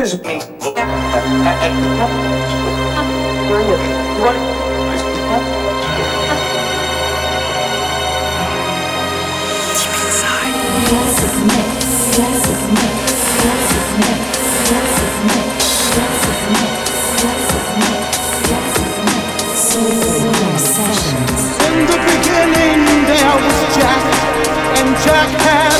In the beginning there was Jack, and Jack had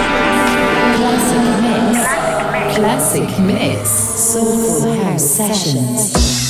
Classic Mix Soulful House Sessions.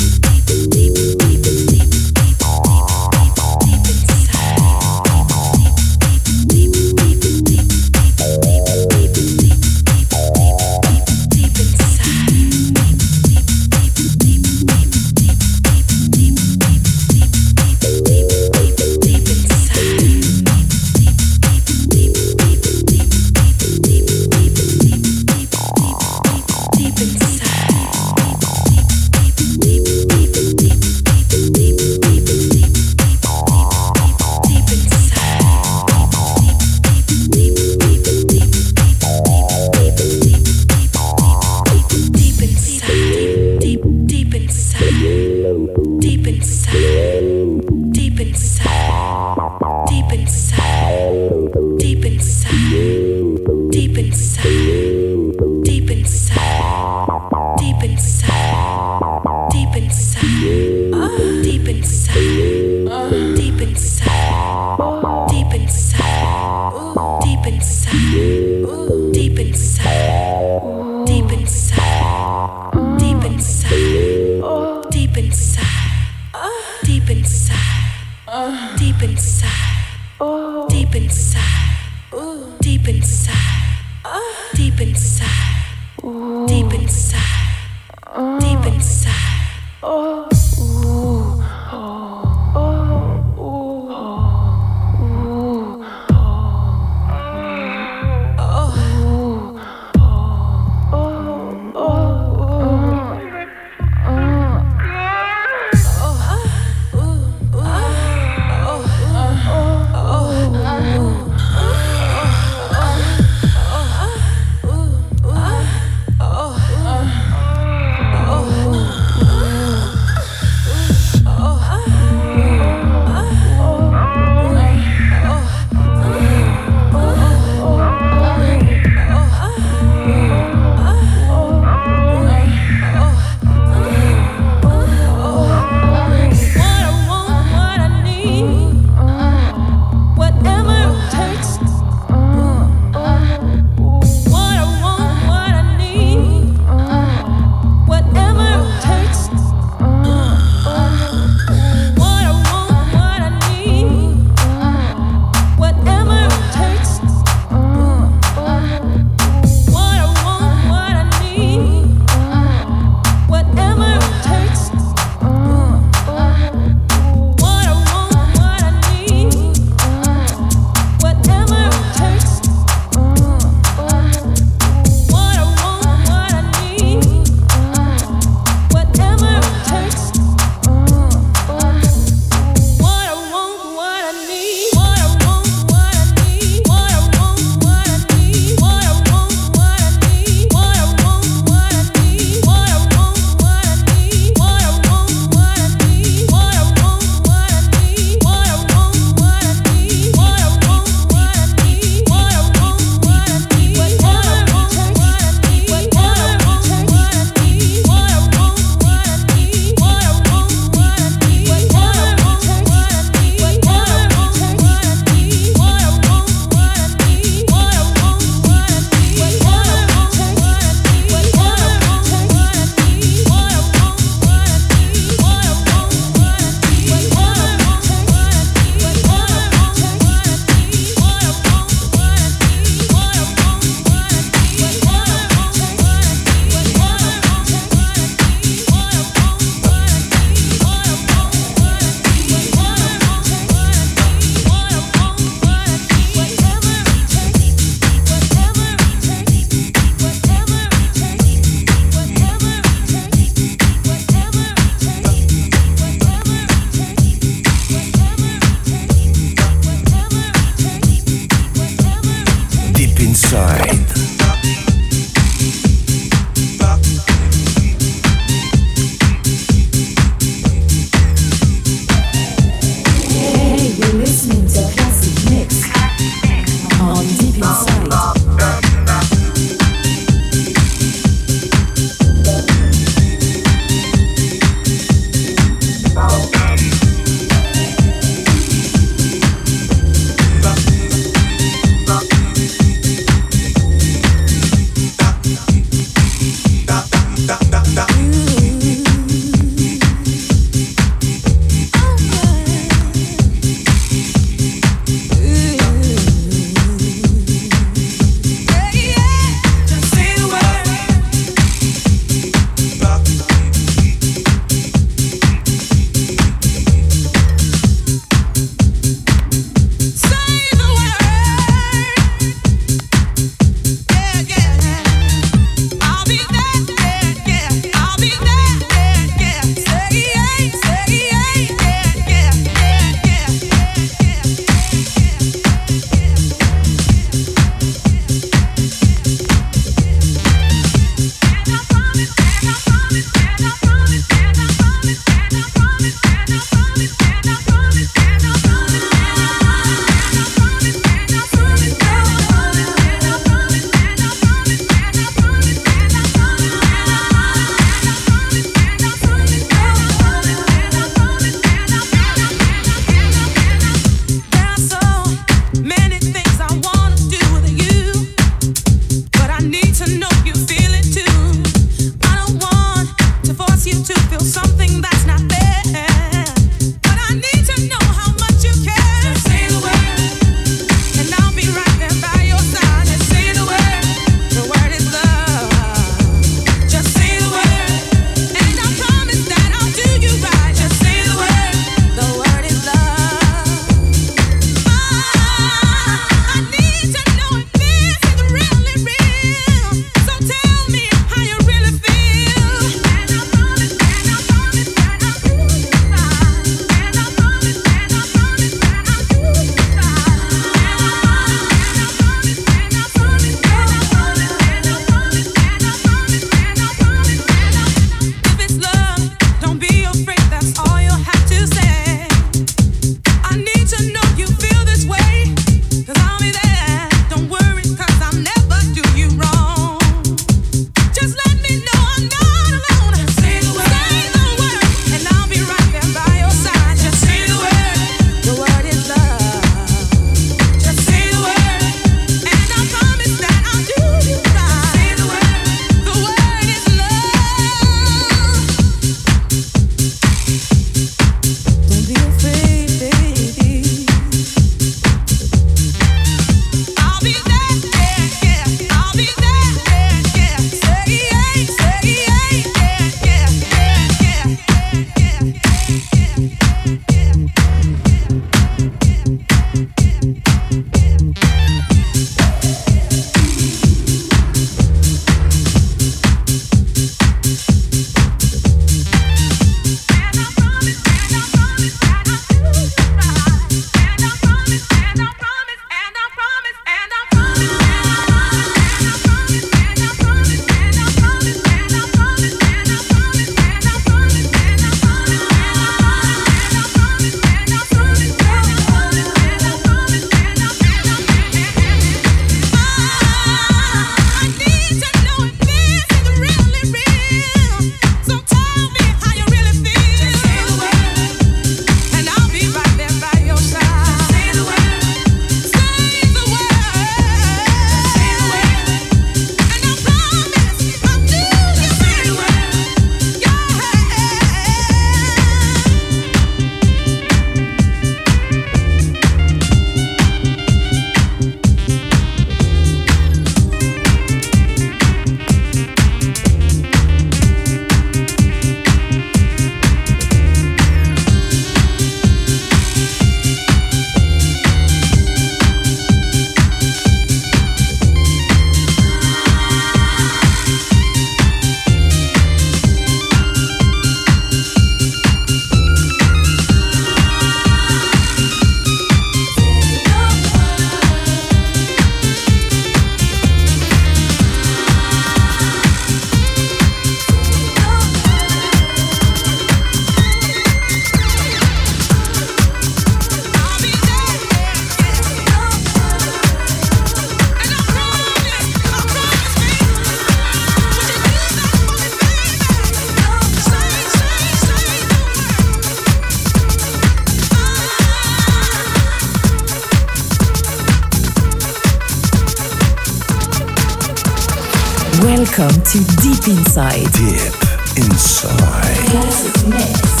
Welcome to Deep Inside. Deep Inside. Classic Mix.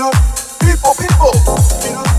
Over before we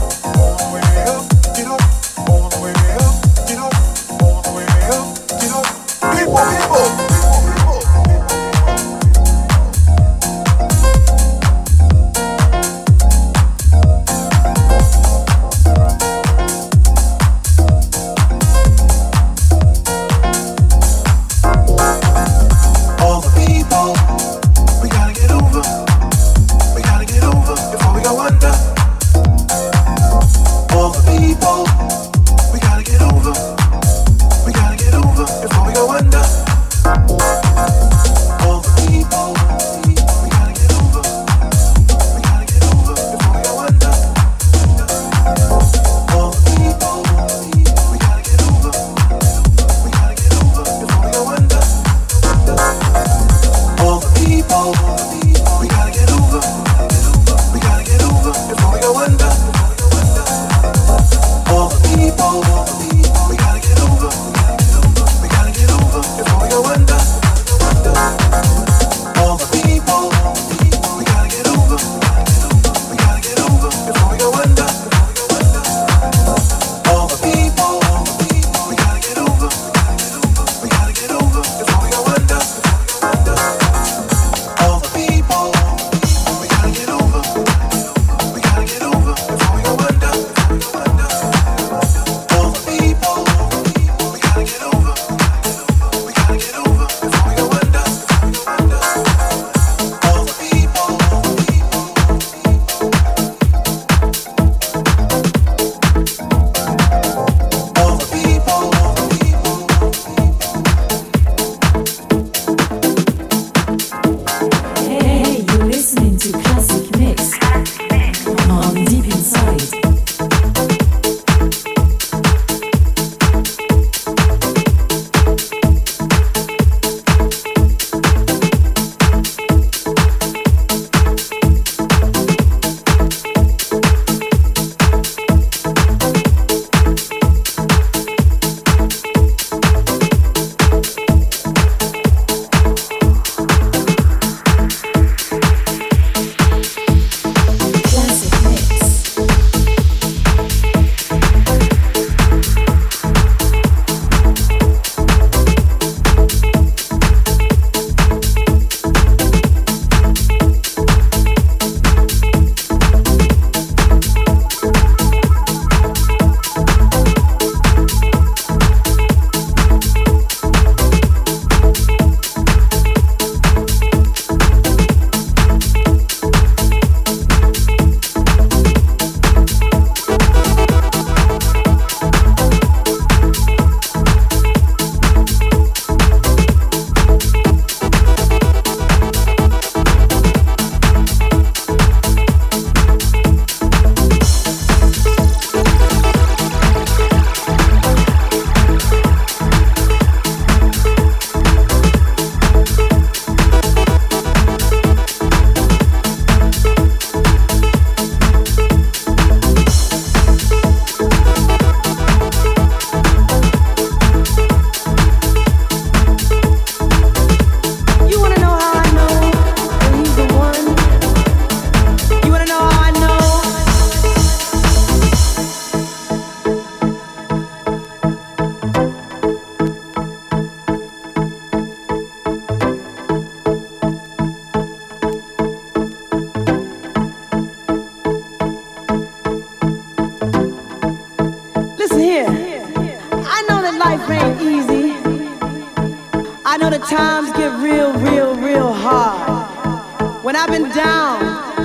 the times get real, real, real hard. When I've been down,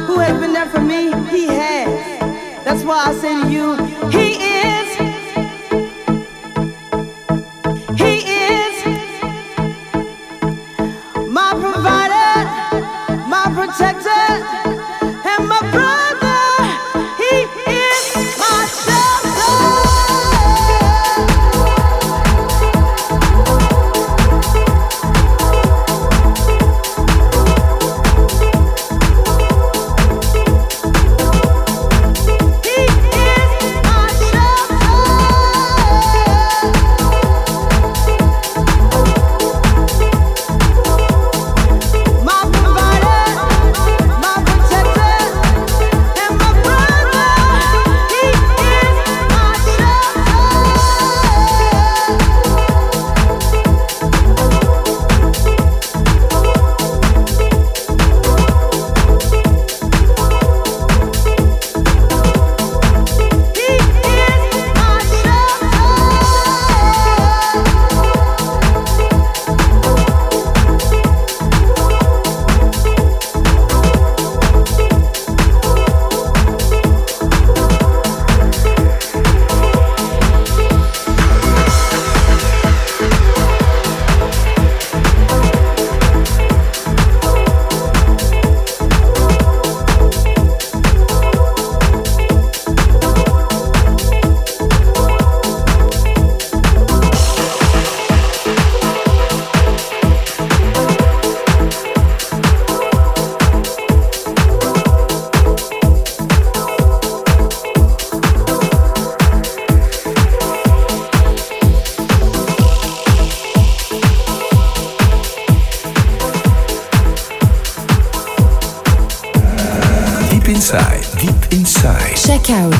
who has been there for me? He has. That's why I say to you, He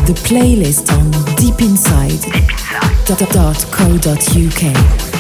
the playlist on deepinside.co.uk.